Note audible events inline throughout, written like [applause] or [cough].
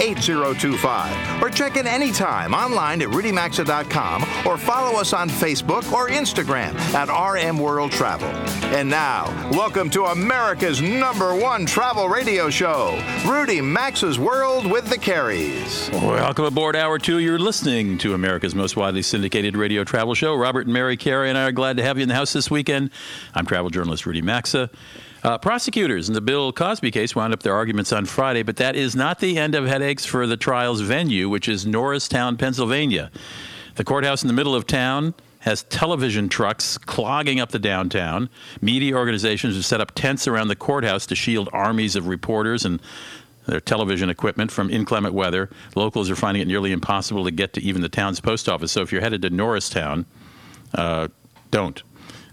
8025. Or check in anytime online at rudymaxa.com or follow us on Facebook or Instagram at RM World Travel. And now, welcome to America's number one travel radio show, Rudy Maxa's World with the Careys. Welcome aboard Hour 2. You're listening to America's most widely syndicated radio travel show. Robert and Mary Carey and I are glad to have you in the house this weekend. I'm travel journalist Rudy Maxa. Uh, prosecutors in the Bill Cosby case wound up their arguments on Friday, but that is not the end of headaches for the trial's venue, which is Norristown, Pennsylvania. The courthouse in the middle of town has television trucks clogging up the downtown. Media organizations have set up tents around the courthouse to shield armies of reporters and their television equipment from inclement weather. Locals are finding it nearly impossible to get to even the town's post office. So if you're headed to Norristown, uh, don't.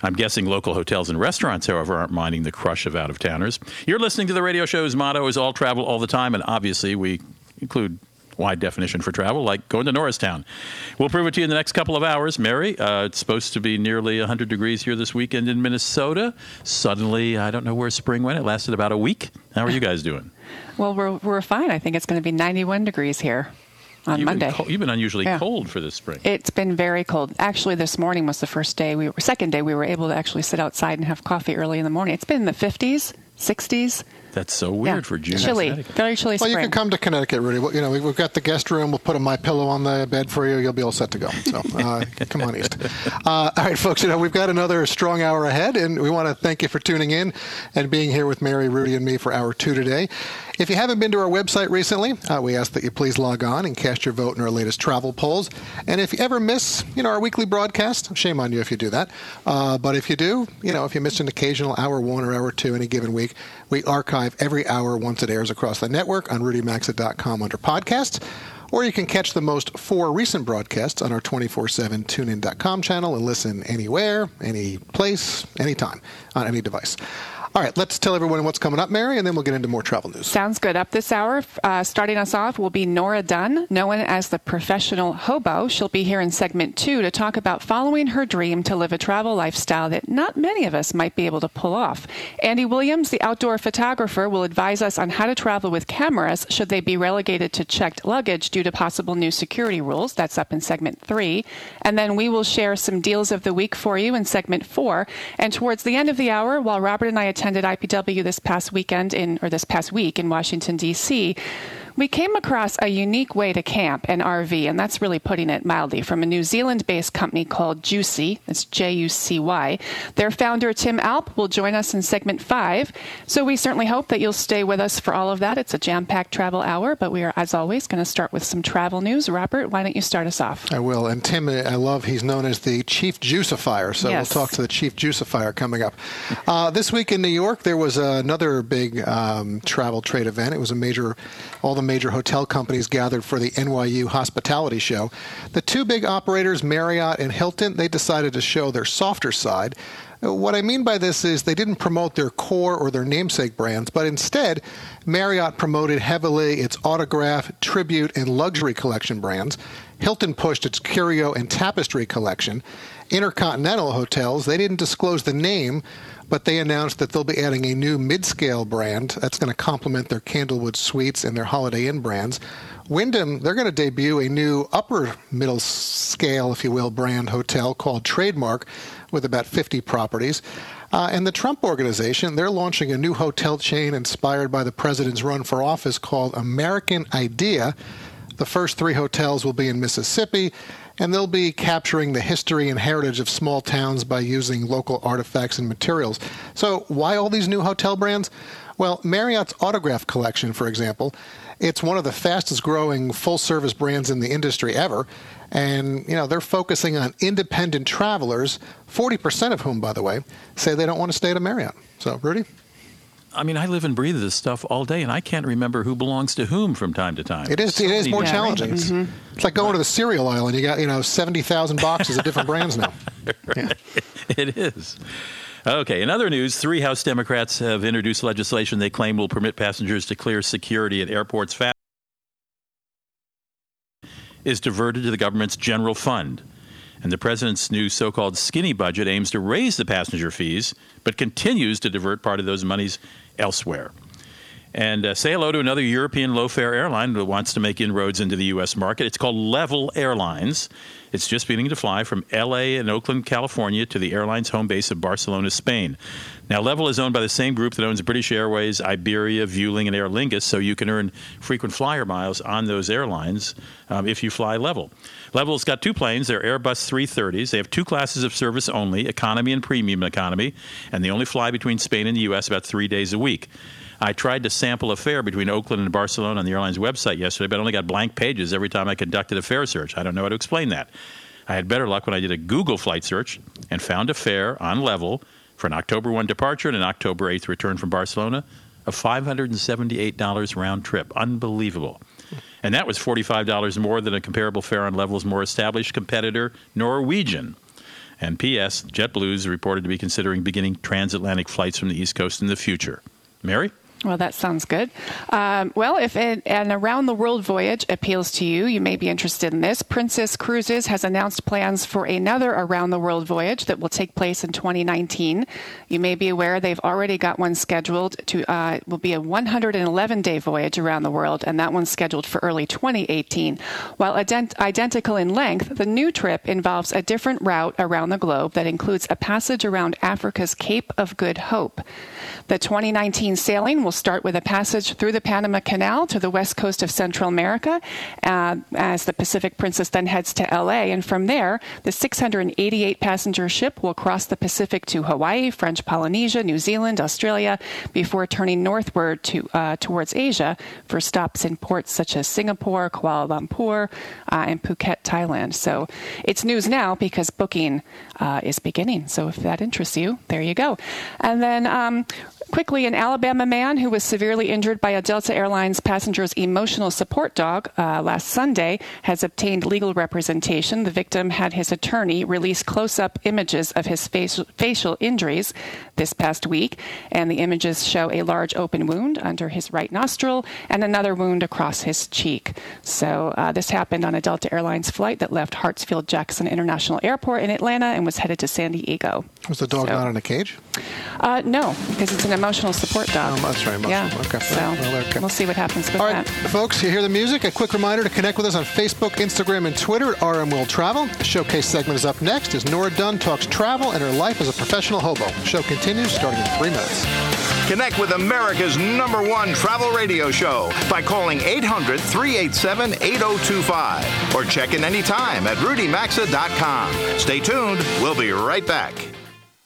I'm guessing local hotels and restaurants, however, aren't minding the crush of out of towners. You're listening to the radio show's motto is all travel all the time, and obviously we include wide definition for travel, like going to Norristown. We'll prove it to you in the next couple of hours. Mary, uh, it's supposed to be nearly 100 degrees here this weekend in Minnesota. Suddenly, I don't know where spring went. It lasted about a week. How are you guys doing? [laughs] Well, we're, we're fine. I think it's going to be 91 degrees here on you've Monday. Been co- you've been unusually Yeah. cold for this spring. It's been very cold. Actually, this morning was the first day we were, second day we were able to actually sit outside and have coffee early in the morning. It's been in the 50s, 60s. That's so weird yeah. for June. Chilly, very chilly Well, you can come to Connecticut, Rudy. Well, You know, we've got the guest room. We'll put a my pillow on the bed for you. You'll be all set to go. So, [laughs] uh, come on east. Uh, all right, folks. You know, we've got another strong hour ahead, and we want to thank you for tuning in and being here with Mary, Rudy, and me for hour two today. If you haven't been to our website recently, uh, we ask that you please log on and cast your vote in our latest travel polls. And if you ever miss, you know, our weekly broadcast, shame on you if you do that. Uh, but if you do, you know, if you miss an occasional hour one or hour two any given week, we archive every hour once it airs across the network on rudymaxa.com under podcasts. Or you can catch the most four recent broadcasts on our 24 7 tunein.com channel and listen anywhere, any place, anytime, on any device. All right, let's tell everyone what's coming up, Mary, and then we'll get into more travel news. Sounds good. Up this hour, uh, starting us off, will be Nora Dunn, known as the professional hobo. She'll be here in segment two to talk about following her dream to live a travel lifestyle that not many of us might be able to pull off. Andy Williams, the outdoor photographer, will advise us on how to travel with cameras should they be relegated to checked luggage due to possible new security rules. That's up in segment three. And then we will share some deals of the week for you in segment four. And towards the end of the hour, while Robert and I attended IPW this past weekend in, or this past week in Washington, D.C., we came across a unique way to camp and RV, and that's really putting it mildly, from a New Zealand based company called Juicy. It's J U C Y. Their founder, Tim Alpe, will join us in segment five. So we certainly hope that you'll stay with us for all of that. It's a jam packed travel hour, but we are, as always, going to start with some travel news. Robert, why don't you start us off? I will. And Tim, I love, he's known as the Chief Juicifier. So Yes. we'll talk to the Chief Juicifier coming up. Uh, this week in New York, there was another big um, travel trade event. It was a major, all the major hotel companies gathered for the NYU Hospitality Show. The two big operators, Marriott and Hilton, they decided to show their softer side. What I mean by this is they didn't promote their core or their namesake brands, but instead, Marriott promoted heavily its autograph, tribute, and luxury collection brands. Hilton pushed its curio and tapestry collection. Intercontinental Hotels, they didn't disclose the name, but they announced that they'll be adding a new mid-scale brand that's going to complement their Candlewood Suites and their Holiday Inn brands. Wyndham, they're going to debut a new upper middle scale, if you will, brand hotel called Trademark with about 50 properties. Uh, and the Trump Organization, they're launching a new hotel chain inspired by the president's run for office called American Idea. The first three hotels will be in Mississippi, and they'll be capturing the history and heritage of small towns by using local artifacts and materials. So, why all these new hotel brands? Well, Marriott's Autograph Collection, for example, it's one of the fastest growing full service brands in the industry ever. And, you know, they're focusing on independent travelers, 40% of whom, by the way, say they don't want to stay at a Marriott. So, Rudy? I mean, I live and breathe this stuff all day, and I can't remember who belongs to whom from time to time. It is. So it is more challenging. It's, things. Mm-hmm. it's like going to the cereal aisle and you got you know seventy thousand boxes of different [laughs] brands now. Yeah. [laughs] It is. Okay, in other news, three House Democrats have introduced legislation they claim will permit passengers to clear security at airports fast is diverted to the government's general fund. And the president's new so called skinny budget aims to raise the passenger fees, but continues to divert part of those monies elsewhere. And uh, say hello to another European low fare airline that wants to make inroads into the U.S. market. It's called Level Airlines. It's just beginning to fly from L.A. and Oakland, California to the airline's home base of Barcelona, Spain. Now, Level is owned by the same group that owns British Airways, Iberia, Vueling, and Aer Lingus, so you can earn frequent flyer miles on those airlines um, if you fly Level. Level's got two planes. They're Airbus 330s. They have two classes of service only, economy and premium economy, and they only fly between Spain and the U.S. about three days a week. I tried to sample a fare between Oakland and Barcelona on the airline's website yesterday, but I only got blank pages every time I conducted a fare search. I don't know how to explain that. I had better luck when I did a Google flight search and found a fare on level for an October 1 departure and an October 8th return from Barcelona of $578 round trip. Unbelievable. And that was $45 more than a comparable fare on Level's more established competitor, Norwegian. And P.S. JetBlue is reported to be considering beginning transatlantic flights from the East Coast in the future. Mary? Well, that sounds good. Um, well, if it, an around the world voyage appeals to you, you may be interested in this. Princess Cruises has announced plans for another around the world voyage that will take place in 2019. You may be aware they've already got one scheduled to uh, will be a 111 day voyage around the world, and that one's scheduled for early 2018. While ident- identical in length, the new trip involves a different route around the globe that includes a passage around Africa's Cape of Good Hope. The 2019 sailing will start with a passage through the Panama Canal to the west coast of Central America uh, as the Pacific Princess then heads to LA. And from there, the 688 passenger ship will cross the Pacific to Hawaii, French Polynesia, New Zealand, Australia, before turning northward to, uh, towards Asia for stops in ports such as Singapore, Kuala Lumpur, uh, and Phuket, Thailand. So it's news now because booking uh, is beginning. So if that interests you, there you go. And then um, quickly, an Alabama man who was severely injured by a Delta Airlines passenger's emotional support dog uh, last Sunday has obtained legal representation. The victim had his attorney release close up images of his facial, facial injuries this past week, and the images show a large open wound under his right nostril and another wound across his cheek. So, uh, this happened on a Delta Airlines flight that left Hartsfield Jackson International Airport in Atlanta and was headed to San Diego. Was the dog So- not in a cage? Uh, no, because it's an emotional support dog. Oh, that's right, emotional. Yeah. Okay. So Well, okay. we'll see what happens with All right, that. folks, you hear the music. A quick reminder to connect with us on Facebook, Instagram, and Twitter at RM World Travel. The showcase segment is up next as Nora Dunn talks travel and her life as a professional hobo. The show continues starting in three minutes. Connect with America's number one travel radio show by calling 800 387 8025 or check in anytime at rudymaxa.com. Stay tuned. We'll be right back.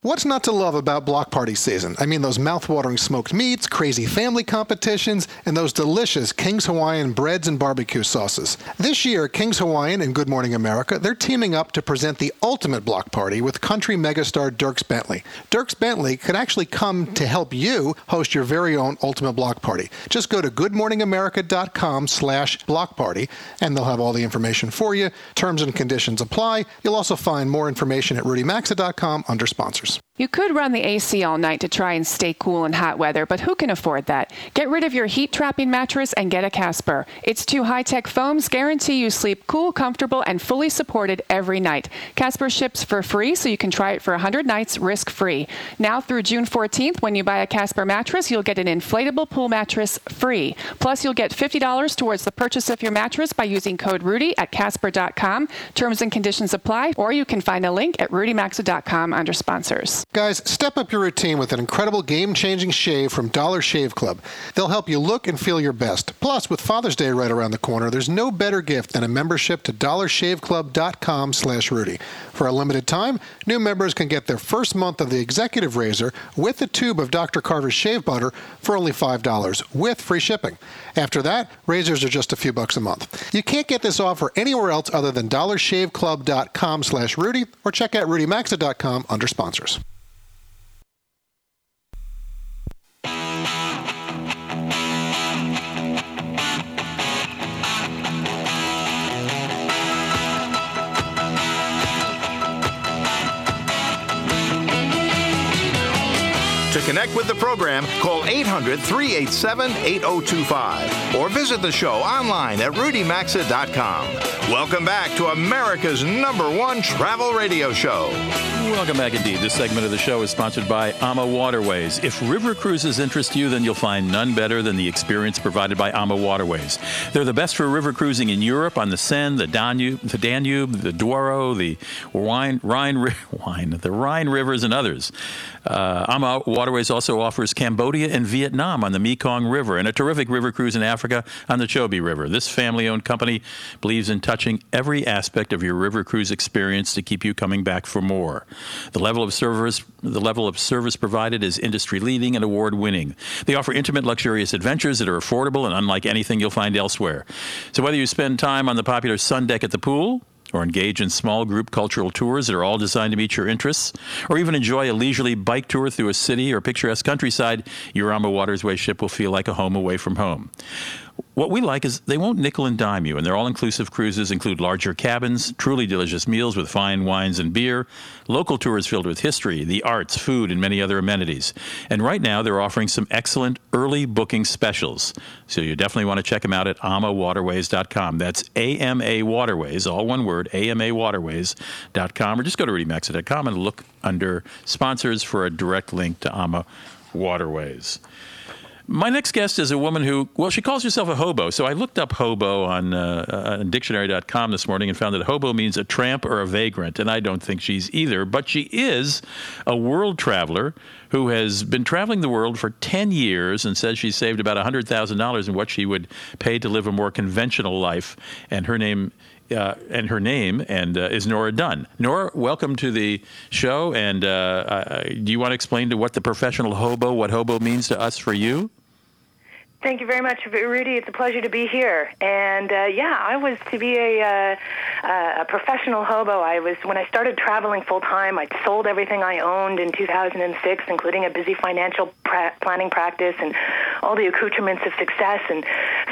What's not to love about block party season? I mean, those mouth-watering smoked meats, crazy family competitions, and those delicious King's Hawaiian breads and barbecue sauces. This year, King's Hawaiian and Good Morning America, they're teaming up to present the ultimate block party with country megastar Dierks Bentley. Dierks Bentley could actually come to help you host your very own ultimate block party. Just go to goodmorningamerica.com slash block party, and they'll have all the information for you. Terms and conditions apply. You'll also find more information at rudymaxa.com under You could run the AC all night to try and stay cool in hot weather, but who can afford that? Get rid of your heat trapping mattress and get a Casper. Its two high tech foams guarantee you sleep cool, comfortable, and fully supported every night. Casper ships for free, so you can try it for 100 nights risk free. Now through June 14th, when you buy a Casper mattress, you'll get an inflatable pool mattress free. Plus, you'll get $50 towards the purchase of your mattress by using code Rudy at Casper.com. Terms and conditions apply, or you can find a link at RudyMaxa.com under sponsors. Guys, step up your routine with an incredible game changing shave from Dollar Shave Club. They'll help you look and feel your best. Plus, with Father's Day right around the corner, there's no better gift than a membership to dollarshaveclub.com slash Rudy. For a limited time, new members can get their first month of the executive razor with a tube of Dr. Carver's shave butter for only $5 with free shipping. After that, razors are just a few bucks a month. You can't get this offer anywhere else other than dollarshaveclub.com slash Rudy or check out rudymaxa.com under sponsors. Connect with the program, call 800 387 8025 or visit the show online at rudymaxa.com. Welcome back to America's number one travel radio show. Welcome back indeed. This segment of the show is sponsored by AMA Waterways. If river cruises interest you, then you'll find none better than the experience provided by AMA Waterways. They're the best for river cruising in Europe on the Seine, the Danube, the, Danube, the Douro, the Rhine, Rhine, [laughs] Rhine, the Rhine rivers, and others. Uh, AMA Waterways also offers Cambodia and Vietnam on the Mekong River and a terrific river cruise in Africa on the Chobe River. This family owned company believes in touching every aspect of your river cruise experience to keep you coming back for more. The level of service the level of service provided is industry leading and award winning. They offer intimate luxurious adventures that are affordable and unlike anything you'll find elsewhere. So whether you spend time on the popular sun deck at the pool, or engage in small group cultural tours that are all designed to meet your interests, or even enjoy a leisurely bike tour through a city or picturesque countryside, your AMA Waterways ship will feel like a home away from home. What we like is they won't nickel and dime you, and their all inclusive cruises include larger cabins, truly delicious meals with fine wines and beer, local tours filled with history, the arts, food, and many other amenities. And right now, they're offering some excellent early booking specials. So you definitely want to check them out at amawaterways.com. That's A M A Waterways, all one word, amawaterways.com, or just go to rudymaxa.com and look under sponsors for a direct link to AMA Waterways. My next guest is a woman who, well, she calls herself a hobo. So I looked up hobo on, uh, on dictionary.com this morning and found that hobo means a tramp or a vagrant. And I don't think she's either, but she is a world traveler who has been traveling the world for 10 years and says she saved about $100,000 in what she would pay to live a more conventional life. And her name uh, and her name and uh, is Nora Dunn. Nora, welcome to the show. And uh, do you want to explain to what the professional hobo, what hobo means to us for you? Thank you very much, Rudy. It's a pleasure to be here. And uh, yeah, I was to be a, uh, uh, a professional hobo. I was when I started traveling full time. I sold everything I owned in 2006, including a busy financial pra- planning practice and all the accoutrements of success, and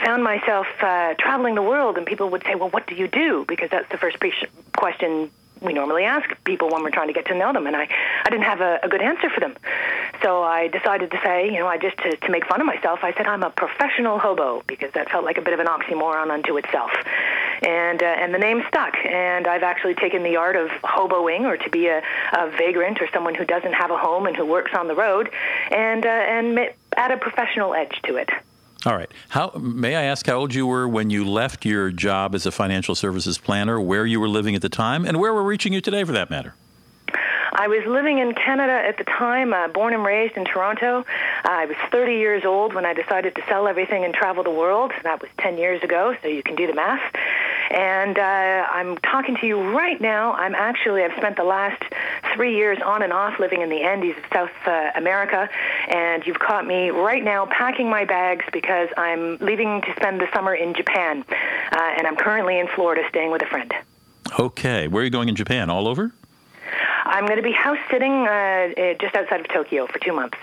found myself uh, traveling the world. And people would say, "Well, what do you do?" Because that's the first pre- question we normally ask people when we're trying to get to know them, and I, I didn't have a, a good answer for them. So I decided to say, you know, I just to, to make fun of myself, I said I'm a professional hobo because that felt like a bit of an oxymoron unto itself, and uh, and the name stuck. And I've actually taken the art of hoboing, or to be a, a vagrant, or someone who doesn't have a home and who works on the road, and uh, and add a professional edge to it. All right. How may I ask how old you were when you left your job as a financial services planner, where you were living at the time, and where we're reaching you today for that matter? I was living in Canada at the time, uh, born and raised in Toronto. Uh, I was 30 years old when I decided to sell everything and travel the world. That was 10 years ago, so you can do the math. And uh, I'm talking to you right now. I'm actually, I've spent the last three years on and off living in the Andes of South uh, America, and you've caught me right now packing my bags because I'm leaving to spend the summer in Japan, uh, and I'm currently in Florida staying with a friend. Okay, where are you going in Japan? All over? I'm going to be house sitting uh, just outside of Tokyo for two months.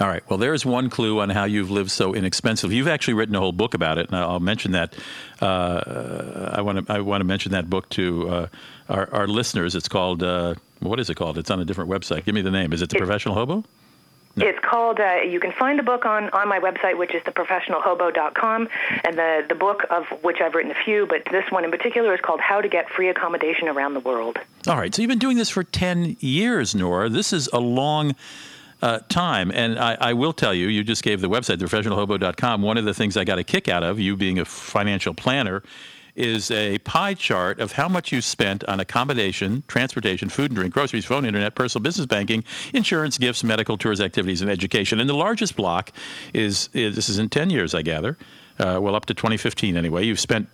All right. Well, there's one clue on how you've lived so inexpensively. You've actually written a whole book about it, and I'll mention that. Uh, I want to I want to mention that book to uh, our, our, listeners. It's called uh, what is it called? It's on a different website. Give me the name. Is it the Professional Hobo? It's called, uh, you can find the book on, on my website, which is theprofessionalhobo.com, and the, the book, of which I've written a few, but this one in particular is called How to Get Free Accommodation Around the World. All right, so you've been doing this for 10 years, Nora. This is a long uh, time. And I, I, will tell you, you just gave the website, theprofessionalhobo.com. One of the things I got a kick out of, you being a financial planner, is a pie chart of how much you spent on accommodation, transportation, food and drink, groceries, phone, internet, personal business banking, insurance, gifts, medical, tours, activities, and education. And the largest block is, is this is in 10 years, I gather. Uh, well, up to 2015 anyway. You've spent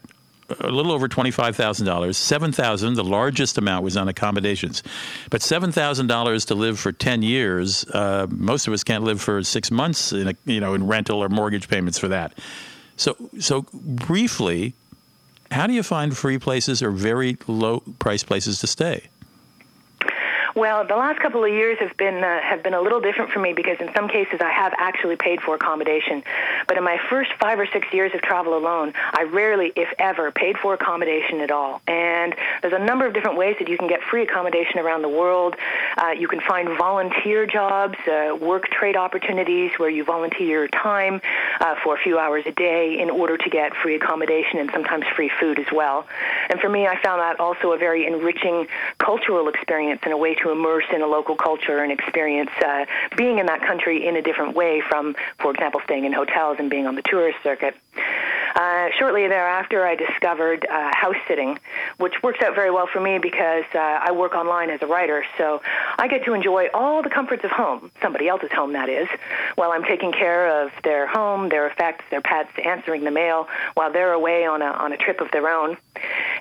a little over $25,000. 7000 the largest amount was on accommodations. But $7,000 to live for 10 years, uh, most of us can't live for six months in, a, you know, in rental or mortgage payments for that. So, so briefly, how do you find free places or very low price places to stay? Well, the last couple of years have been uh, have been a little different for me because in some cases I have actually paid for accommodation, but in my first five or six years of travel alone, I rarely, if ever, paid for accommodation at all. And there's a number of different ways that you can get free accommodation around the world. Uh, you can find volunteer jobs, uh, work trade opportunities where you volunteer your time uh, for a few hours a day in order to get free accommodation and sometimes free food as well. And for me, I found that also a very enriching cultural experience and a way to to immerse in a local culture and experience uh, being in that country in a different way from, for example, staying in hotels and being on the tourist circuit. Uh, shortly thereafter, I discovered uh, house sitting, which works out very well for me because uh, I work online as a writer. So I get to enjoy all the comforts of home, somebody else's home, that is, while I'm taking care of their home, their effects, their pets, answering the mail while they're away on a, on a trip of their own.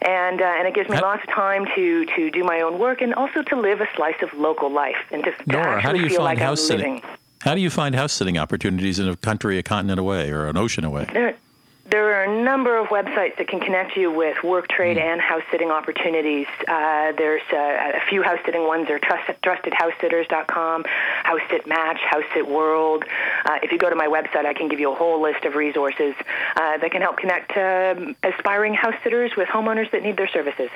And, uh, and it gives me lots of time to, to do my own work and also to live a slice of local life and to, Nora, how do you feel find like house I'm sitting? living. How do you find house sitting opportunities in a country a continent away or an ocean away? There are a number of websites that can connect you with work trade and house sitting opportunities. Uh, there's uh, a few house sitting ones are trust, trustedhousesitters.com, House Sit Match, House Sit World. Uh, if you go to my website, I can give you a whole list of resources uh, that can help connect um aspiring house sitters with homeowners that need their services.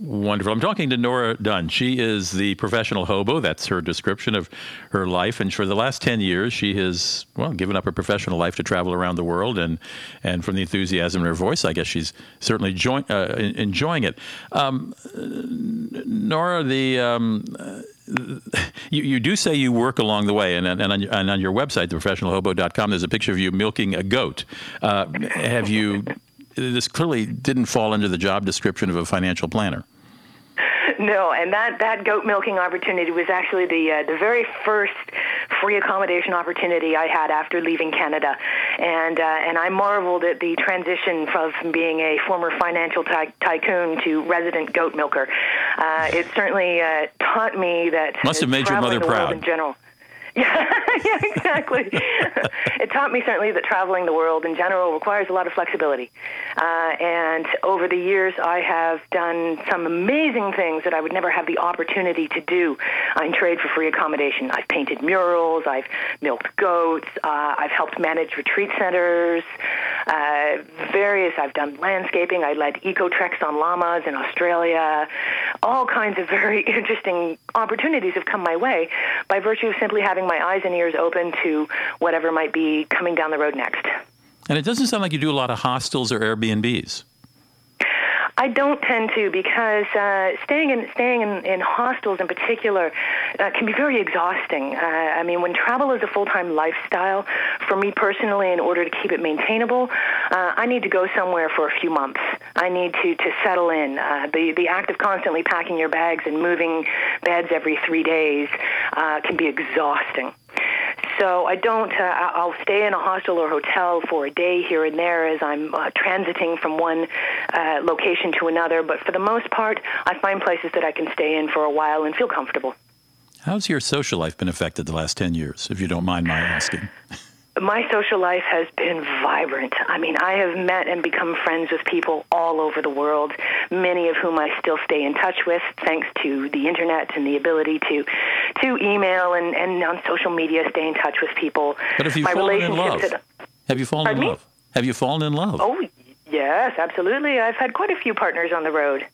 Wonderful. I'm talking to Nora Dunn. She is the professional hobo. That's her description of her life. And for the last 10 years, she has, well, given up her professional life to travel around the world. And, and from the enthusiasm in her voice, I guess she's certainly join, uh, enjoying it. Um, Nora, the. Um, you, you do say you work along the way, and, and, on, and on your website, theprofessionalhobo.com, there's a picture of you milking a goat. Uh, have you this clearly didn't fall under the job description of a financial planner. No, and that, that goat milking opportunity was actually the uh, the very first free accommodation opportunity I had after leaving Canada, and uh, and I marveled at the transition from, being a former financial ty- tycoon to resident goat milker. Uh, it certainly uh, taught me that must have made your mother proud in general. [laughs] Yeah, yeah, exactly. [laughs] it taught me certainly that traveling the world in general requires a lot of flexibility. Uh, and over the years, I have done some amazing things that I would never have the opportunity to do in trade for free accommodation. I've painted murals, I've milked goats, uh, I've helped manage retreat centers, uh, various, I've done landscaping, I led eco treks on llamas in Australia. All kinds of very [laughs] interesting opportunities have come my way by virtue of simply having my eyes and ears open to whatever might be coming down the road next. And it doesn't sound like you do a lot of hostels or Airbnbs. I don't tend to because uh, staying in staying in, in hostels in particular uh, can be very exhausting. Uh, I mean, when travel is a full time lifestyle, for me personally, in order to keep it maintainable, uh, I need to go somewhere for a few months. I need to to settle in. Uh, the the act of constantly packing your bags and moving beds every three days uh, can be exhausting. So I don't. Uh, I'll stay in a hostel or hotel for a day here and there as I'm uh, transiting from one uh, location to another. But for the most part, I find places that I can stay in for a while and feel comfortable. How's your social life been affected the last ten years, if you don't mind my asking? [laughs] my social life has been vibrant. I mean, I have met and become friends with people all over the world, many of whom I still stay in touch with thanks to the internet and the ability to to email and, and on social media stay in touch with people. But have you my fallen in love? had- Have you fallen in me? love? Have you fallen in love? Oh, yes, absolutely. I've had quite a few partners on the road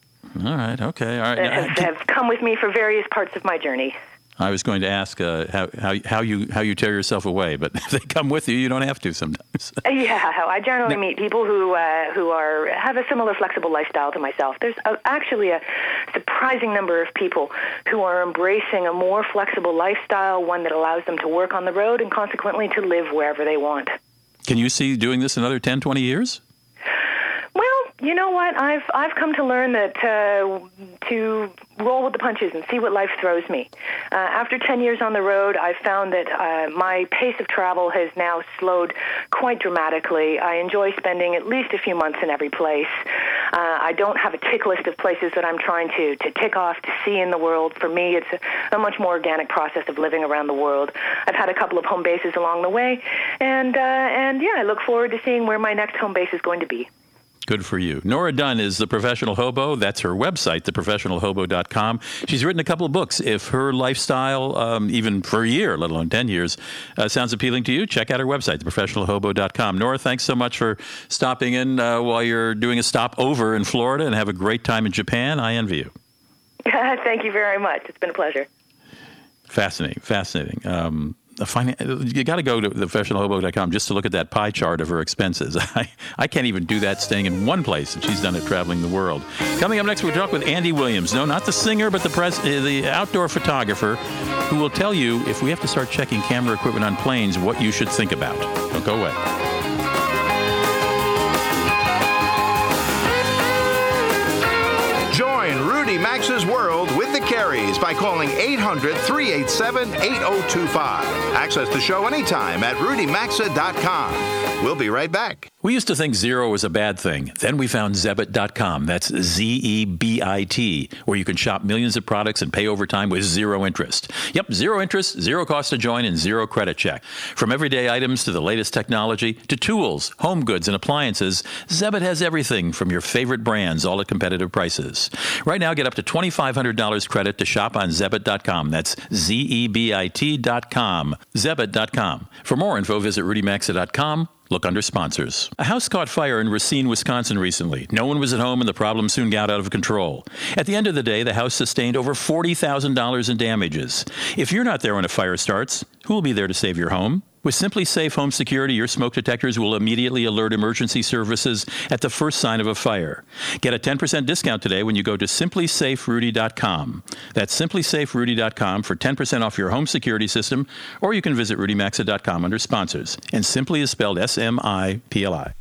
All right. Okay. All right. that have, have come with me for various parts of my journey. I was going to ask uh, how, how how you how you tear yourself away, but [laughs] if they come with you, you don't have to sometimes. [laughs] Yeah, I generally meet people who uh, who are have a similar flexible lifestyle to myself. There's a, actually a surprising number of people who are embracing a more flexible lifestyle, one that allows them to work on the road and consequently to live wherever they want. Can you see doing this another 10, 20 years? You know what? I've I've come to learn that uh, to roll with the punches and see what life throws me. Uh, after 10 years on the road, I've found that uh, my pace of travel has now slowed quite dramatically. I enjoy spending at least a few months in every place. Uh, I don't have a tick list of places that I'm trying to, to tick off to see in the world. For me, it's a, a much more organic process of living around the world. I've had a couple of home bases along the way, and, uh, and yeah, I look forward to seeing where my next home base is going to be. Good for you. Nora Dunn is the professional hobo. That's her website, theprofessionalhobo.com. She's written a couple of books. If her lifestyle, um, even for a year, let alone 10 years, uh, sounds appealing to you, check out her website, theprofessionalhobo.com. Nora, thanks so much for stopping in uh, while you're doing a stop over in Florida and have a great time in Japan. I envy you. [laughs] Thank you very much. It's been a pleasure. Fascinating, fascinating. Um, you got to go to theprofessionalhobo.com just to look at that pie chart of her expenses. [laughs] I, I can't even do that staying in one place, and she's done it traveling the world. Coming up next, we'll talk with Andy Williams. No, not the singer, but the, pres- uh, the outdoor photographer who will tell you if we have to start checking camera equipment on planes, what you should think about. Don't go away. Rudy Maxa's World with the Careys by calling 800 387 8025. Access the show anytime at rudymaxa.com. We'll be right back. We used to think zero was a bad thing. Then we found Zebit.com. That's Z E B I T, where you can shop millions of products and pay over time with zero interest. Yep, zero interest, zero cost to join, and zero credit check. From everyday items to the latest technology to tools, home goods, and appliances, Zebit has everything from your favorite brands, all at competitive prices. Right now, get up to $2,500 credit to shop on Zebit.com. That's Z E B I T.com. Zebit.com. For more info, visit RudyMaxa.com Look under sponsors. A house caught fire in Racine, Wisconsin recently. No one was at home and the problem soon got out of control. At the end of the day, the house sustained over $40,000 in damages. If you're not there when a fire starts, who will be there to save your home? With SimpliSafe Home Security, your smoke detectors will immediately alert emergency services at the first sign of a fire. Get a 10% discount today when you go to simplisaferudy.com. That's simplisaferudy.com for 10% off your home security system, or you can visit rudymaxa.com under sponsors. And Simply is spelled S M I P L I.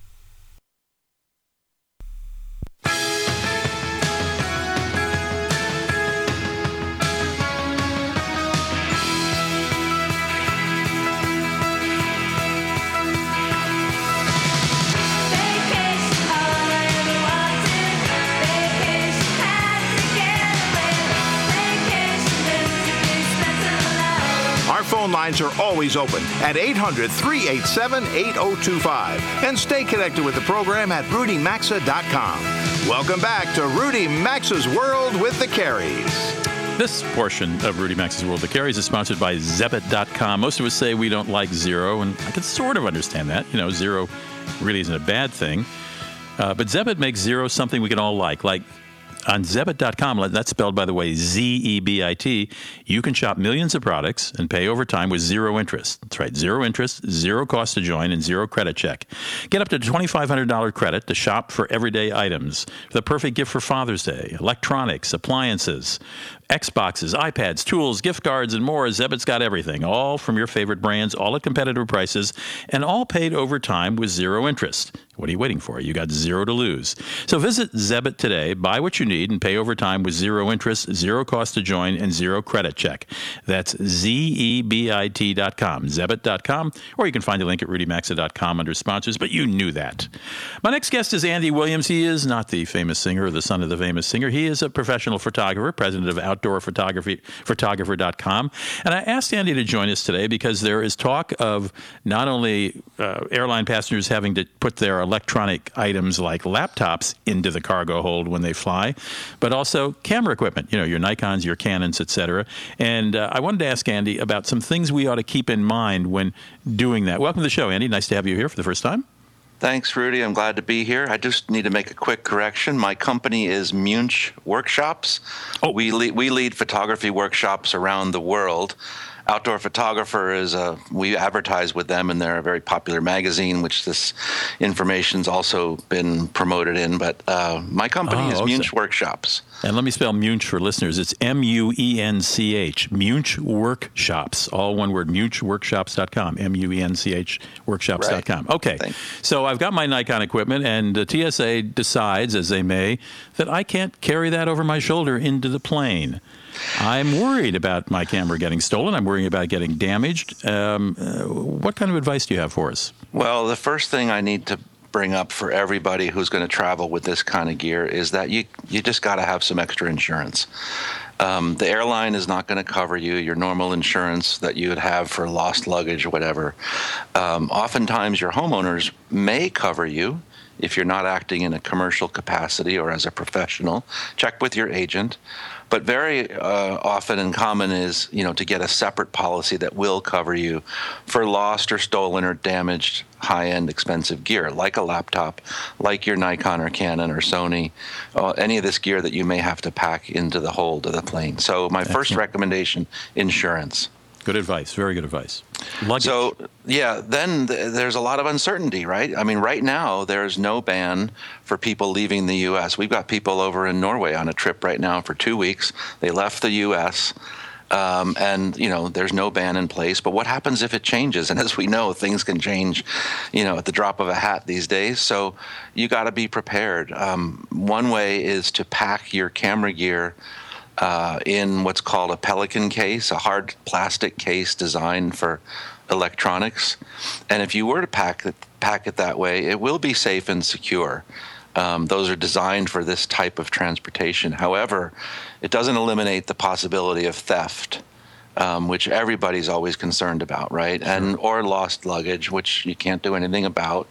lines are always open at 800 387 8025. And stay connected with the program at rudymaxa.com. Welcome back to Rudy Maxa's World with the Careys. This portion of Rudy Maxa's World of Careys is sponsored by Zebit.com. Most of us say we don't like zero, and I can sort of understand that. You know, zero really isn't a bad thing. Uh, but Zebit makes zero something we can all like, like on Zebit.com, that's spelled, by the way, Z E B I T, you can shop millions of products and pay over time with zero interest. That's right, zero interest, zero cost to join, and zero credit check. Get up to $2,500 credit to shop for everyday items. The perfect gift for Father's Day, electronics, appliances, Xboxes, iPads, tools, gift cards, and more. Zebit's got everything, all from your favorite brands, all at competitive prices, and all paid over time with zero interest. What are you waiting for? You got zero to lose. So visit Zebit today, buy what you need, and pay over time with zero interest, zero cost to join, and zero credit check. That's Z-E-B-I-T.com, Zebit.com, or you can find the link at RudyMaxa.com under sponsors, but you knew that. My next guest is Andy Williams. He is not the famous singer or the son of the famous singer. He is a professional photographer, president of Outdoor Photography, Photographer.com. And I asked Andy to join us today because there is talk of not only uh, airline passengers having to put their electronic items like laptops into the cargo hold when they fly, but also camera equipment, you know, your Nikons, your Canons, etc. And uh, I wanted to ask Andy about some things we ought to keep in mind when doing that. Welcome to the show, Andy. Nice to have you here for the first time. Thanks, Rudy. I'm glad to be here. I just need to make a quick correction. My company is Muench Workshops. Oh. We lead, we lead photography workshops around the world. Outdoor Photographer is a we advertise with them, and they're a very popular magazine, which this information's also been promoted in. But uh, my company Oh, is okay. Muench Workshops. And let me spell Muench for listeners. It's M U E N C H. Muench Workshops. All one word. MuenchWorkshops.com. M U E N C H Workshops.com. Okay. Thank- So I've got my Nikon equipment, and the TSA decides, as they may, that I can't carry that over my shoulder into the plane. I'm worried about my camera getting stolen. I'm worrying about getting damaged. Um, uh, what kind of advice do you have for us? Well, the first thing I need to bring up for everybody who's going to travel with this kind of gear is that you you just got to have some extra insurance. Um, the airline is not going to cover you your normal insurance that you would have for lost luggage whatever. Um, oftentimes, your homeowners may cover you if you're not acting in a commercial capacity or as a professional. Check with your agent. But very uh, often and common is, you know, to get a separate policy that will cover you for lost or stolen or damaged high-end expensive gear, like a laptop, like your Nikon or Canon or Sony, uh, any of this gear that you may have to pack into the hold of the plane. So my first recommendation: insurance. Good advice. Very good advice. Luggage. So, yeah, then th- there's a lot of uncertainty, right? I mean, right now, there's no ban for people leaving the U.S. We've got people over in Norway on a trip right now for two weeks. They left the U.S. Um, and you know there's no ban in place but what happens if it changes and as we know things can change you know at the drop of a hat these days so you got to be prepared um, one way is to pack your camera gear uh, in what's called a Pelican case, a hard plastic case designed for electronics. And if you were to pack it, pack it that way, it will be safe and secure. Um, those are designed for this type of transportation. However, it doesn't eliminate the possibility of theft. Um, which everybody's always concerned about, right? And or lost luggage, which you can't do anything about.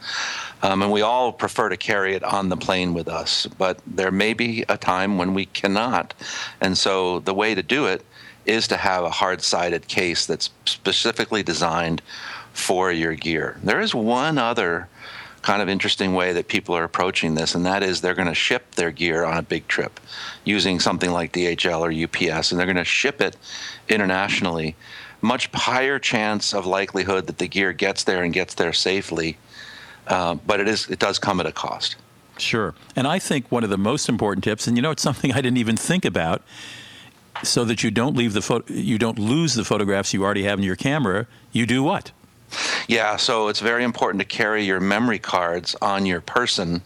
Um, and we all prefer to carry it on the plane with us, but there may be a time when we cannot. And so the way to do it is to have a hard-sided case that's specifically designed for your gear. There is one other kind of interesting way that people are approaching this, and that is they're going to ship their gear on a big trip using something like DHL or UPS, and they're going to ship it internationally. Much higher chance of likelihood that the gear gets there and gets there safely, uh, but it is it does come at a cost. Sure. And I think one of the most important tips, and you know, it's something I didn't even think about, so that you don't leave the pho- you don't lose the photographs you already have in your camera. You do what? Yeah, so it's very important to carry your memory cards on your person,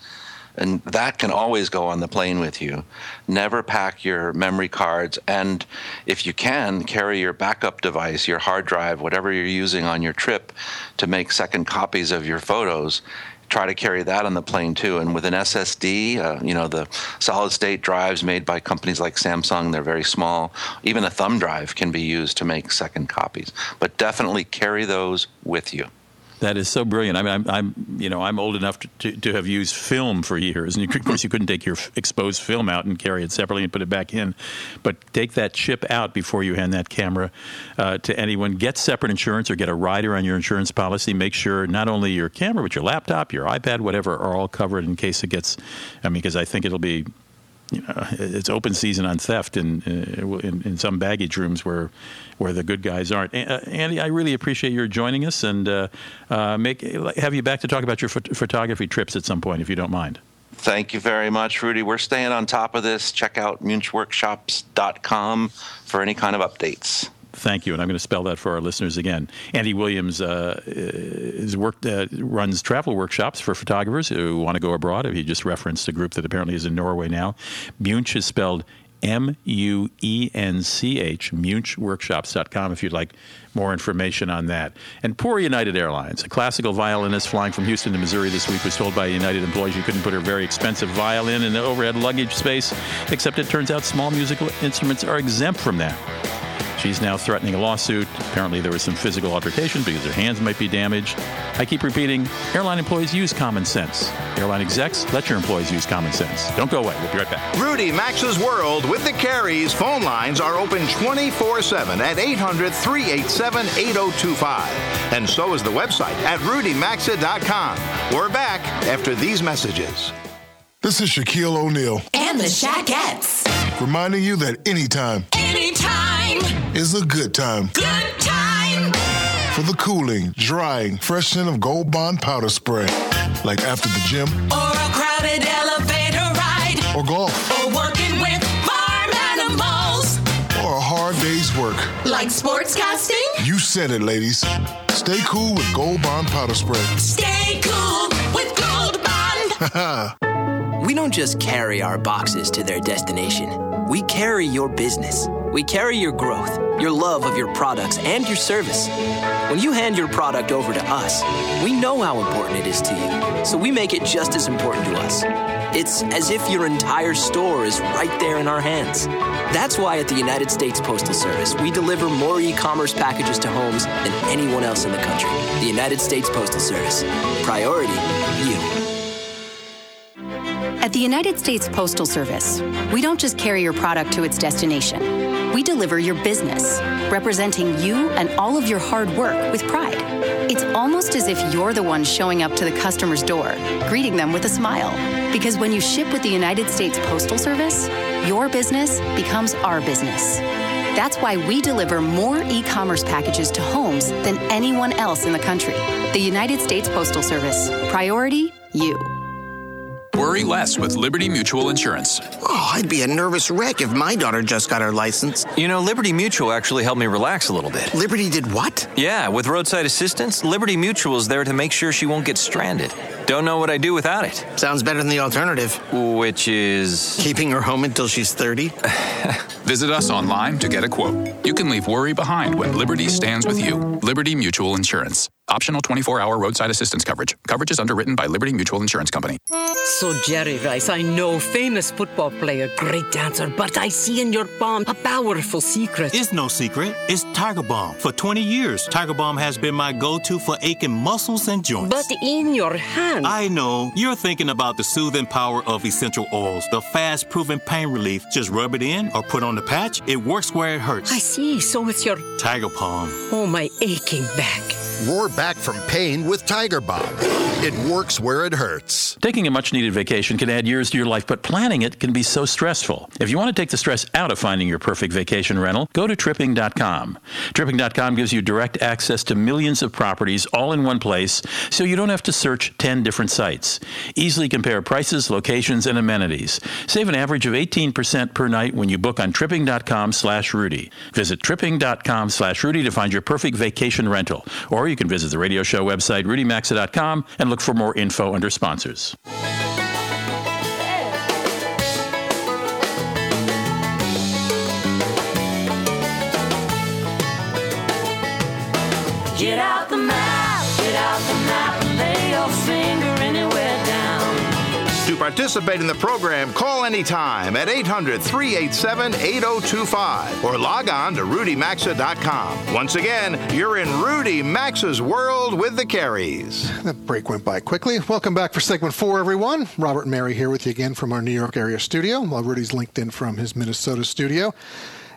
and that can always go on the plane with you. Never pack your memory cards, and if you can, carry your backup device, your hard drive, whatever you're using on your trip to make second copies of your photos. Try to carry that on the plane too. And with an SSD, uh, you know, the solid state drives made by companies like Samsung, they're very small. Even a thumb drive can be used to make second copies. But definitely carry those with you. That is so brilliant. I mean, I'm, I'm you know, I'm old enough to, to, to have used film for years, and of course, you couldn't take your exposed film out and carry it separately and put it back in. But take that chip out before you hand that camera uh, to anyone. Get separate insurance or get a rider on your insurance policy. Make sure not only your camera, but your laptop, your iPad, whatever, are all covered in case it gets. I mean, because I think it'll be you know, it's open season on theft in, uh, in in some baggage rooms where where the good guys aren't. Uh, Andy, I really appreciate your joining us and uh, uh, make have you back to talk about your phot- photography trips at some point, if you don't mind. Thank you very much, Rudy. We're staying on top of this. Check out muenchworkshops.com for any kind of updates. Thank you, and I'm going to spell that for our listeners again. Andy Williams uh, is worked, uh, runs travel workshops for photographers who want to go abroad. He just referenced a group that apparently is in Norway now. Muench is spelled M U E N C H, muenchworkshops.com if you'd like more information on that. And poor United Airlines, a classical violinist flying from Houston to Missouri this week was told by a United employees she couldn't put her very expensive violin in the overhead luggage space, except it turns out small musical instruments are exempt from that. She's now threatening a lawsuit. Apparently, there was some physical altercation because her hands might be damaged. I keep repeating airline employees use common sense. Airline execs, let your employees use common sense. Don't go away. We'll be right back. Rudy Maxa's World with the Careys phone lines are open 24 7 at 800 387 8025. And so is the website at rudymaxa.com. We're back after these messages. This is Shaquille O'Neal, And the Shaquettes. reminding you that anytime Anytime. Is a good time. Good time. for the cooling, drying, fresh scent of Gold Bond powder spray. Like after the gym. Or a crowded elevator ride. Or golf. Or working with farm animals. Or a hard day's work. Like sportscasting. You said it, ladies. Stay cool with Gold Bond powder spray. Stay cool with Gold Bond. [laughs] we don't just carry our boxes to their destination. We carry your business. We carry your growth, your love of your products, and your service. When you hand your product over to us, we know how important it is to you, so we make it just as important to us. It's as if your entire store is right there in our hands. That's why at the United States Postal Service, we deliver more e commerce packages to homes than anyone else in the country. The United States Postal Service. Priority, you. At the United States Postal Service, we don't just carry your product to its destination. We deliver your business, representing you and all of your hard work with pride. It's almost as if you're the one showing up to the customer's door, greeting them with a smile. Because when you ship with the United States Postal Service, your business becomes our business. That's why we deliver more e commerce packages to homes than anyone else in the country. The United States Postal Service. Priority, you. Worry less with Liberty Mutual Insurance. Oh, I'd be a nervous wreck if my daughter just got her license. You know, Liberty Mutual actually helped me relax a little bit. Liberty did what? Yeah, with roadside assistance, Liberty Mutual is there to make sure she won't get stranded. Don't know what I'd do without it. Sounds better than the alternative. Which is. Keeping her home until she's 30? [laughs] Visit us online to get a quote. You can leave worry behind when Liberty stands with you. Liberty Mutual Insurance. Optional 24 hour roadside assistance coverage. Coverage is underwritten by Liberty Mutual Insurance Company. So, Jerry Rice, I know famous football player, great dancer, but I see in your palm a powerful secret. It's no secret. It's Tiger Balm. For 20 years, Tiger Balm has been my go to for aching muscles and joints. But in your hand. I know. You're thinking about the soothing power of essential oils, the fast proven pain relief. Just rub it in or put on the patch. It works where it hurts. I see. So it's your Tiger Balm. Oh, my aching back. Roar back from pain with Tiger Balm. It works where it hurts. Taking a much needed vacation can add years to your life, but planning it can be so stressful. If you want to take the stress out of finding your perfect vacation rental, go to tripping.com. Tripping.com gives you direct access to millions of properties all in one place, so you don't have to search 10 different sites. Easily compare prices, locations, and amenities. Save an average of 18% per night when you book on tripping.com slash Rudy. Visit tripping.com slash Rudy to find your perfect vacation rental. Or you can visit the radio show website, rudymaxa.com, and look for more info under sponsors. Get out participate in the program, call anytime at 800 387 8025 or log on to rudymaxa.com. Once again, you're in Rudy Maxa's world with the Careys. That break went by quickly. Welcome back for segment four, everyone. Robert and Mary here with you again from our New York area studio, while Rudy's linked in from his Minnesota studio.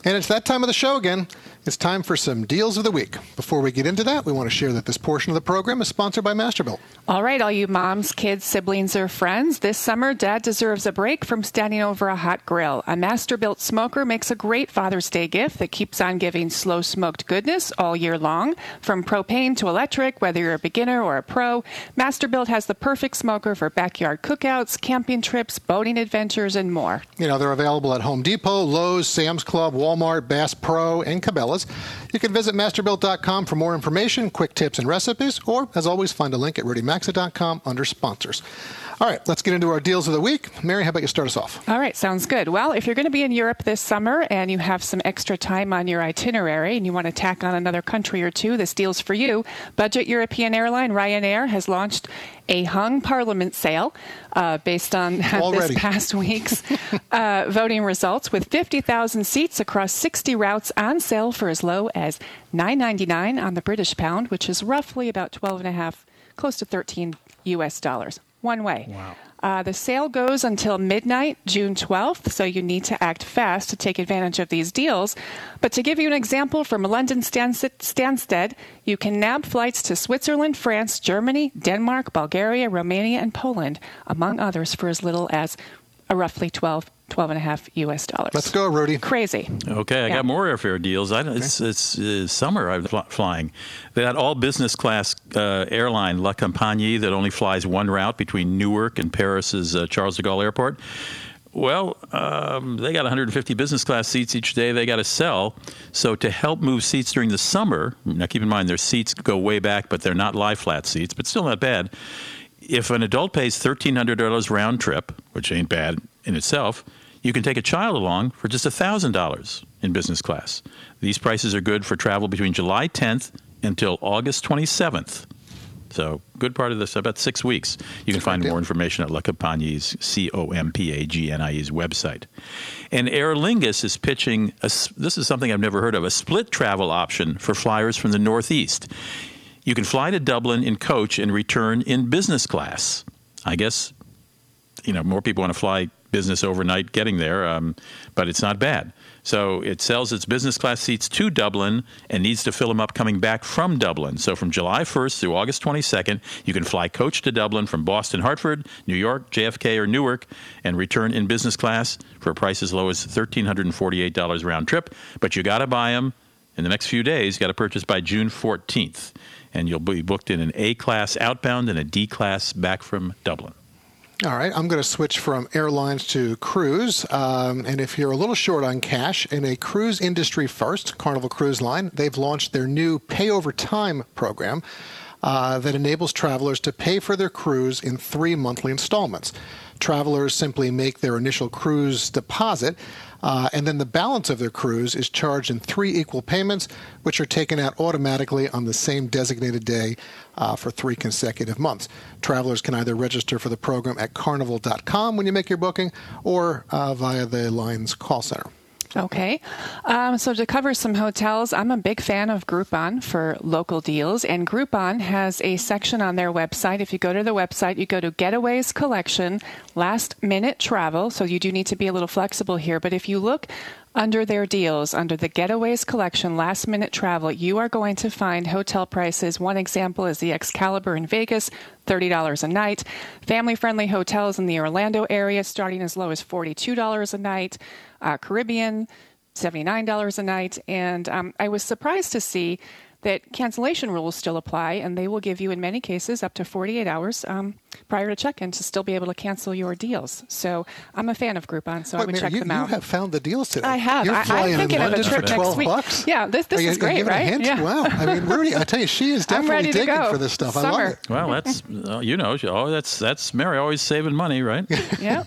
And it's that time of the show again. It's time for some deals of the week. Before we get into that, we want to share that this portion of the program is sponsored by Masterbuilt. All right, all you moms, kids, siblings, or friends, this summer, dad deserves a break from standing over a hot grill. A Masterbuilt smoker makes a great Father's Day gift that keeps on giving slow smoked goodness all year long. From propane to electric, whether you're a beginner or a pro, Masterbuilt has the perfect smoker for backyard cookouts, camping trips, boating adventures, and more. You know, they're available at Home Depot, Lowe's, Sam's Club, Walmart, Bass Pro, and Cabela's. You can visit masterbuilt.com for more information, quick tips, and recipes, or, as always, find a link at rudymaxa.com under sponsors. All right, let's get into our deals of the week. Mary, how about you start us off? All right, sounds good. Well, if you're going to be in Europe this summer and you have some extra time on your itinerary and you want to tack on another country or two, this deal's for you. Budget European airline Ryanair has launched a hung parliament sale uh, based on [laughs] this past week's [laughs] uh, voting results with 50,000 seats across 60 routes on sale for as low as 9.99 on the British pound, which is roughly about 12 and a half, close to 13 U.S. dollars one way. Wow. Uh, the sale goes until midnight, June 12th, so you need to act fast to take advantage of these deals. But to give you an example from London Stansted, you can nab flights to Switzerland, France, Germany, Denmark, Bulgaria, Romania, and Poland, among others, for as little as a roughly 12 12 and a half US dollars. Let's go, Rudy. Crazy. Okay, I Yeah. got more airfare deals. I, it's it's uh, summer. I'm fl- flying. That all business class uh, airline La Compagnie that only flies one route between Newark and Paris's uh, Charles de Gaulle Airport. Well, um, they got 150 business class seats each day. They got to sell. So to help move seats during the summer, now keep in mind their seats go way back, but they're not lie flat seats, but still not bad. If an adult pays $1,300 round trip, which ain't bad in itself, you can take a child along for just $1,000 in business class. These prices are good for travel between July 10th until August 27th. So, good part of this, about six weeks. You can find more information at La Compagnie's, C O M P A G N I E's website. And Aer Lingus is pitching, a this is something I've never heard of, a split travel option for flyers from the Northeast. You can fly to Dublin in coach and return in business class. I guess you know more people want to fly business overnight getting there, um, but it's not bad. So it sells its business class seats to Dublin and needs to fill them up coming back from Dublin. So from July 1st through August 22nd, you can fly coach to Dublin from Boston, Hartford, New York, JFK, or Newark and return in business class for a price as low as $1,348 round trip. But you got to buy them in the next few days. You got to purchase by June 14th, and you'll be booked in an A class outbound and a D class back from Dublin. All right, I'm going to switch from airlines to cruise. Um, and if you're a little short on cash, in a cruise industry first, Carnival Cruise Line, they've launched their new Pay Over Time program uh, that enables travelers to pay for their cruise in three monthly installments. Travelers simply make their initial cruise deposit, uh, and then the balance of their cruise is charged in three equal payments, which are taken out automatically on the same designated day uh, for three consecutive months. Travelers can either register for the program at carnival.com when you make your booking or uh, via the line's call center. Okay. Um, so to cover some hotels, I'm a big fan of Groupon for local deals, and Groupon has a section on their website. If you go to the website, you go to Getaways Collection, Last Minute Travel. So you do need to be a little flexible here, but if you look under their deals, under the Getaways Collection Last Minute Travel, you are going to find hotel prices. One example is the Excalibur in Vegas, $30 a night. Family friendly hotels in the Orlando area starting as low as $42 a night. Uh, Caribbean, $79 a night. And um, I was surprised to see that cancellation rules still apply, and they will give you, in many cases, up to 48 hours um, prior to check in to still be able to cancel your deals. So I'm a fan of Groupon, so I Wait, would Mary, check you, them out. you have found the deals today. I have. You're I, flying I'm thinking in of a London trip for 12 next week. bucks? Yeah, this, this Are you- is are you great, giving a right? hint? Yeah. Wow. I mean, Rudy, I tell you, she is [laughs] definitely ready digging go. for this stuff. I love Summer. it. Well, that's uh, you know, oh, that's that's Mary always saving money, right? [laughs] yeah,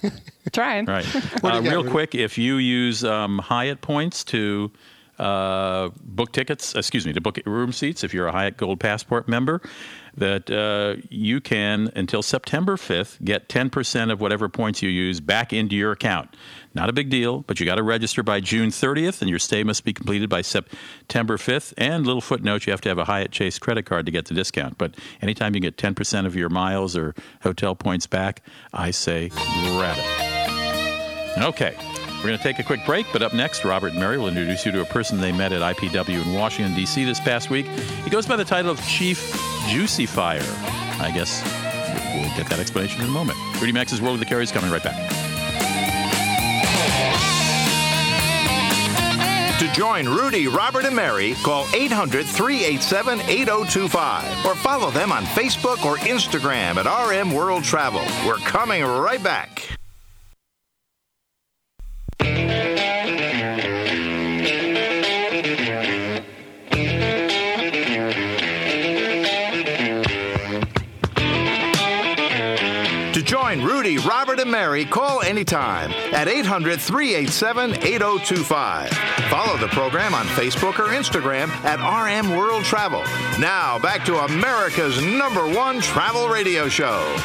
trying. Right. Uh, you got, real Rudy? quick, if you use um, Hyatt points to uh, book tickets, excuse me, to book room seats, if you're a Hyatt Gold Passport member, that uh, you can, until September 5th, get 10% of whatever points you use back into your account. Not a big deal, but you got to register by June 30th, and your stay must be completed by September 5th. And little footnote, you have to have a Hyatt Chase credit card to get the discount. But anytime you get 10% of your miles or hotel points back, I say grab it. Okay. We're going to take a quick break, but up next, Robert and Mary will introduce you to a person they met at IPW in Washington, D.C. this past week. He goes by the title of Chief Juicy Fire. I guess we'll get that explanation in a moment. Rudy Maxa's World of the Careys coming right back. To join Rudy, Robert, and Mary, call 800 387 8025 or follow them on Facebook or Instagram at RM World Travel. We're coming right back. Robert, and Mary, call anytime at 800 387 8025. Follow the program on Facebook or Instagram at RM World Travel. Now, back to America's number one travel radio show.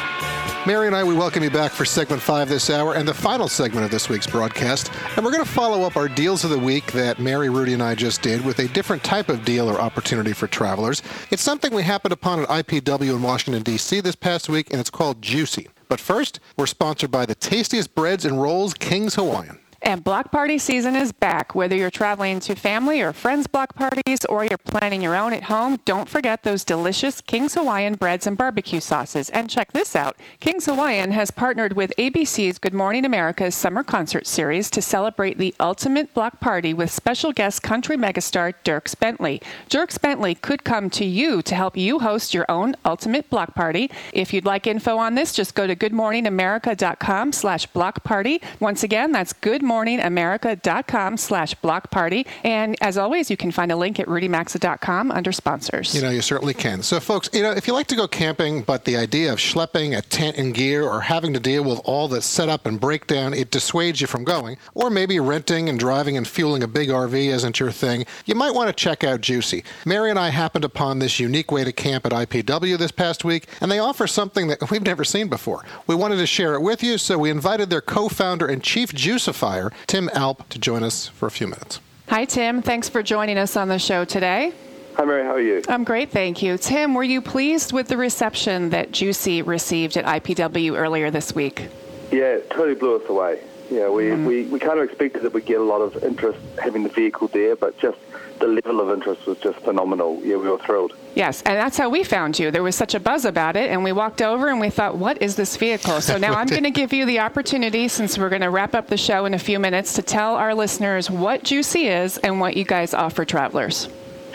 Mary and I, we welcome you back for segment five this hour and the final segment of this week's broadcast. And we're going to follow up our deals of the week that Mary, Rudy, and I just did with a different type of deal or opportunity for travelers. It's something we happened upon at IPW in Washington, D.C. this past week, and it's called JUCY. But first, we're sponsored by the tastiest breads and rolls, King's Hawaiian. And block party season is back. Whether you're traveling to family or friends block parties or you're planning your own at home, don't forget those delicious King's Hawaiian breads and barbecue sauces. And check this out. King's Hawaiian has partnered with ABC's Good Morning America's summer concert series to celebrate the ultimate block party with special guest country megastar Dierks Bentley. Dierks Bentley could come to you to help you host your own ultimate block party. If you'd like info on this, just go to goodmorningamerica.com slash block party. Once again, that's goodmorningamerica.com slash block party. And as always, you can find a link at rudymaxa.com under sponsors. You know, you certainly can. So, folks, you know, if you like to go camping, but the idea of schlepping a tent and gear or having to deal with all the setup and breakdown, it dissuades you from going, or maybe renting and driving and fueling a big RV isn't your thing, you might want to check out JUCY. Mary and I happened upon this unique way to camp at IPW this past week, and they offer something that [laughs] we've never seen before. We wanted to share it with you, so we invited their co founder and chief juicifier, Tim Alpe, to join us for a few minutes. Hi, Tim. Thanks for joining us on the show today. Hi, Mary. How are you? I'm great, thank you. Tim, were you pleased with the reception that JUCY received at IPW earlier this week? Yeah, it totally blew us away. Yeah, we, mm-hmm. we, we kind of expected that we'd get a lot of interest having the vehicle there, but just the level of interest was just phenomenal. Yeah, we were thrilled. Yes, and that's how we found you. There was such a buzz about it, and we walked over and we thought, what is this vehicle? So now I'm [laughs] going to give you the opportunity, since we're going to wrap up the show in a few minutes, to tell our listeners what JUCY is and what you guys offer travelers.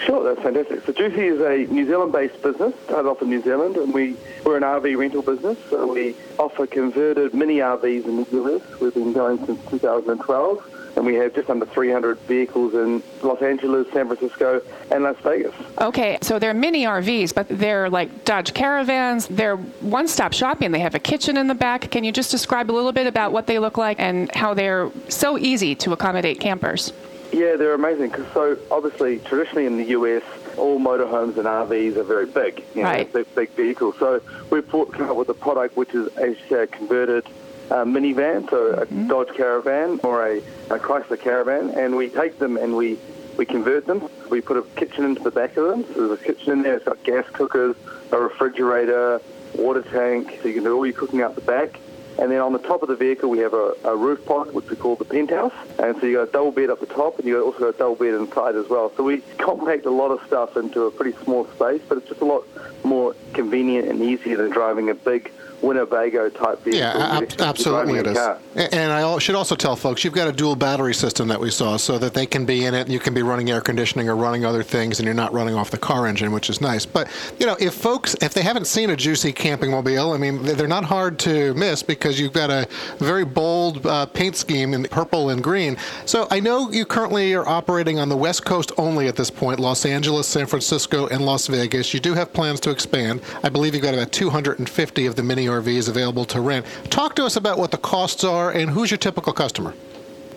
Sure, that's fantastic. So JUCY is a New Zealand-based business, started off in New Zealand, and we, we're an RV rental business. So we offer converted mini RVs in the US. We've been going since 2012, and we have just under 300 vehicles in Los Angeles, San Francisco, and Las Vegas. Okay, so they're mini RVs, but they're like Dodge Caravans. They're one-stop shopping. They have a kitchen in the back. Can you just describe a little bit about what they look like and how they're so easy to accommodate campers? Yeah, they're amazing. 'cause so obviously, traditionally in the US, all motorhomes and RVs are very big, you know, Right. big, big vehicles. So we've come up with a product which is a converted uh, minivan, so a Dodge Caravan or a, a Chrysler Caravan, and we take them and we we convert them. We put a kitchen into the back of them. So there's a kitchen in there. It's got gas cookers, a refrigerator, water tank, so you can do all your cooking out the back. And then on the top of the vehicle, we have a, a roof pod, which we call the penthouse. And so you got a double bed up the top, and you also got a double bed inside as well. So we compact a lot of stuff into a pretty small space, but it's just a lot more convenient and easier than driving a big Winnebago type vehicle. Yeah, ab- absolutely it is. car. And I should also tell folks, you've got a dual battery system that we saw so that they can be in it and you can be running air conditioning or running other things and you're not running off the car engine, which is nice. But, you know, if folks, if they haven't seen a JUCY camping mobile, I mean, they're not hard to miss because you've got a very bold uh, paint scheme in purple and green. So I know you currently are operating on the West Coast only at this point, Los Angeles, San Francisco, and Las Vegas. You do have plans to expand. I believe you've got about 250 of the mini RVs available to rent. Talk to us about what the costs are and who's your typical customer.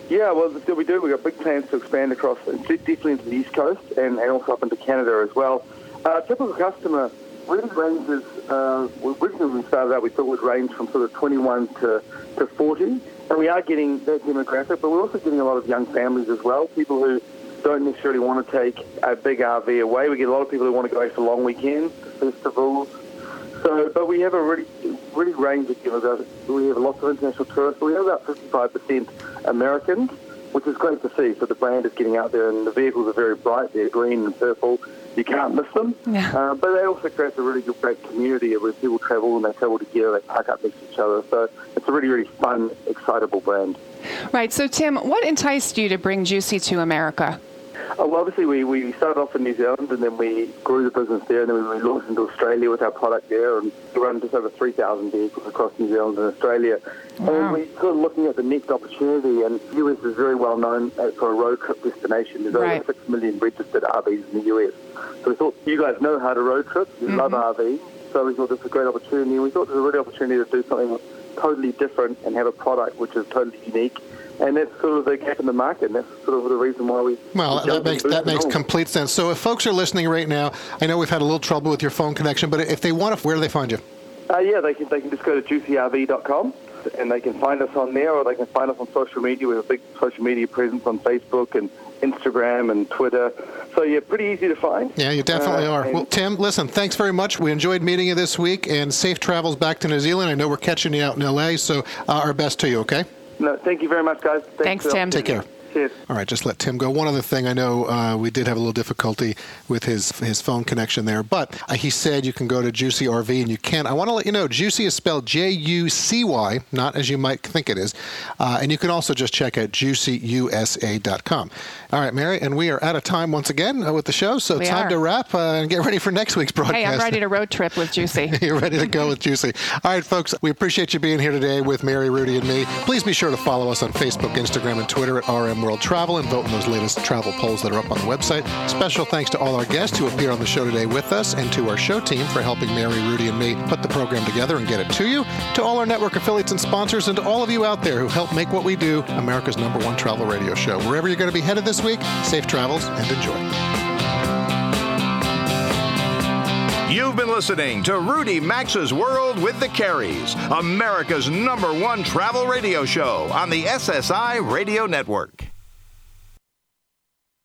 Yeah, well, we do. We've got big plans to expand across, deeply into the East Coast and, and also up into Canada as well. Uh, typical customer really ranges, uh, originally when we started out, we thought would range from sort of 21 to, to 40. And we are getting that demographic, but we're also getting a lot of young families as well, people who don't necessarily want to take a big RV away. We get a lot of people who want to go for long weekends, festivals. So, but we have a really, really range of demographics. We have lots of international tourists. We have about 55% Americans, which is great to see. So the brand is getting out there, and the vehicles are very bright. They're green and purple. You can't miss them. Uh, but they also create a really good, great community where people travel and they travel together. They park up next to each other. So it's a really, really fun, excitable brand. Right. So, Tim, what enticed you to bring JUCY to America? Uh, well, obviously, we, we started off in New Zealand and then we grew the business there and then we launched into Australia with our product there and we run just over 3,000 vehicles across New Zealand and Australia. And we sort of looking at the next opportunity and the US is very well known uh, for a road trip destination. There's Right. over 6 million registered RVs in the US. So we thought you guys know how to road trip, you love RVs, so we thought this was a great opportunity and we thought it was a really opportunity to do something totally different and have a product which is totally unique. And that's sort of the gap in the market, and that's sort of the reason why we Well, that makes that makes on. complete sense. So if folks are listening right now, I know we've had a little trouble with your phone connection, but if they want to, where do they find you? Uh, yeah, they can they can just go to jucyrv.com and they can find us on there, or they can find us on social media. We have a big social media presence on Facebook and Instagram and Twitter. So yeah, pretty easy to find. Yeah, you definitely Uh, are. Well, Tim, listen, thanks very much. We enjoyed meeting you this week, and safe travels back to New Zealand. I know we're catching you out in L.A., so uh, our best to you. Okay. No, thank you very much, guys. Thanks, for the Tim. Take care. Cheers. All right, just let Tim go. One other thing, I know uh, we did have a little difficulty with his his phone connection there, but uh, he said you can go to JUCY RV and you can. I want to let you know, JUCY is spelled J U C Y, not as you might think it is. Uh, and you can also just check out jucyusa.com. All right, Mary, and we are out of time once again uh, with the show, so We time are. to wrap uh, and get ready for next week's broadcast. Hey, I'm ready to road trip with JUCY. [laughs] You're ready to go with JUCY. All right, folks, we appreciate you being here today with Mary, Rudy, and me. Please be sure to follow us on Facebook, Instagram, and Twitter at RM World Travel and vote in those latest travel polls that are up on the website. Special thanks to all our guests who appear on the show today with us and to our show team for helping Mary, Rudy, and me put the program together and get it to you. To all our network affiliates and sponsors, and to all of you out there who help make what we do America's number one travel radio show. Wherever you're going to be headed this week, safe travels and enjoy. You've been listening to Rudy Maxa's World with the Careys, America's number one travel radio show on the SSI Radio Network.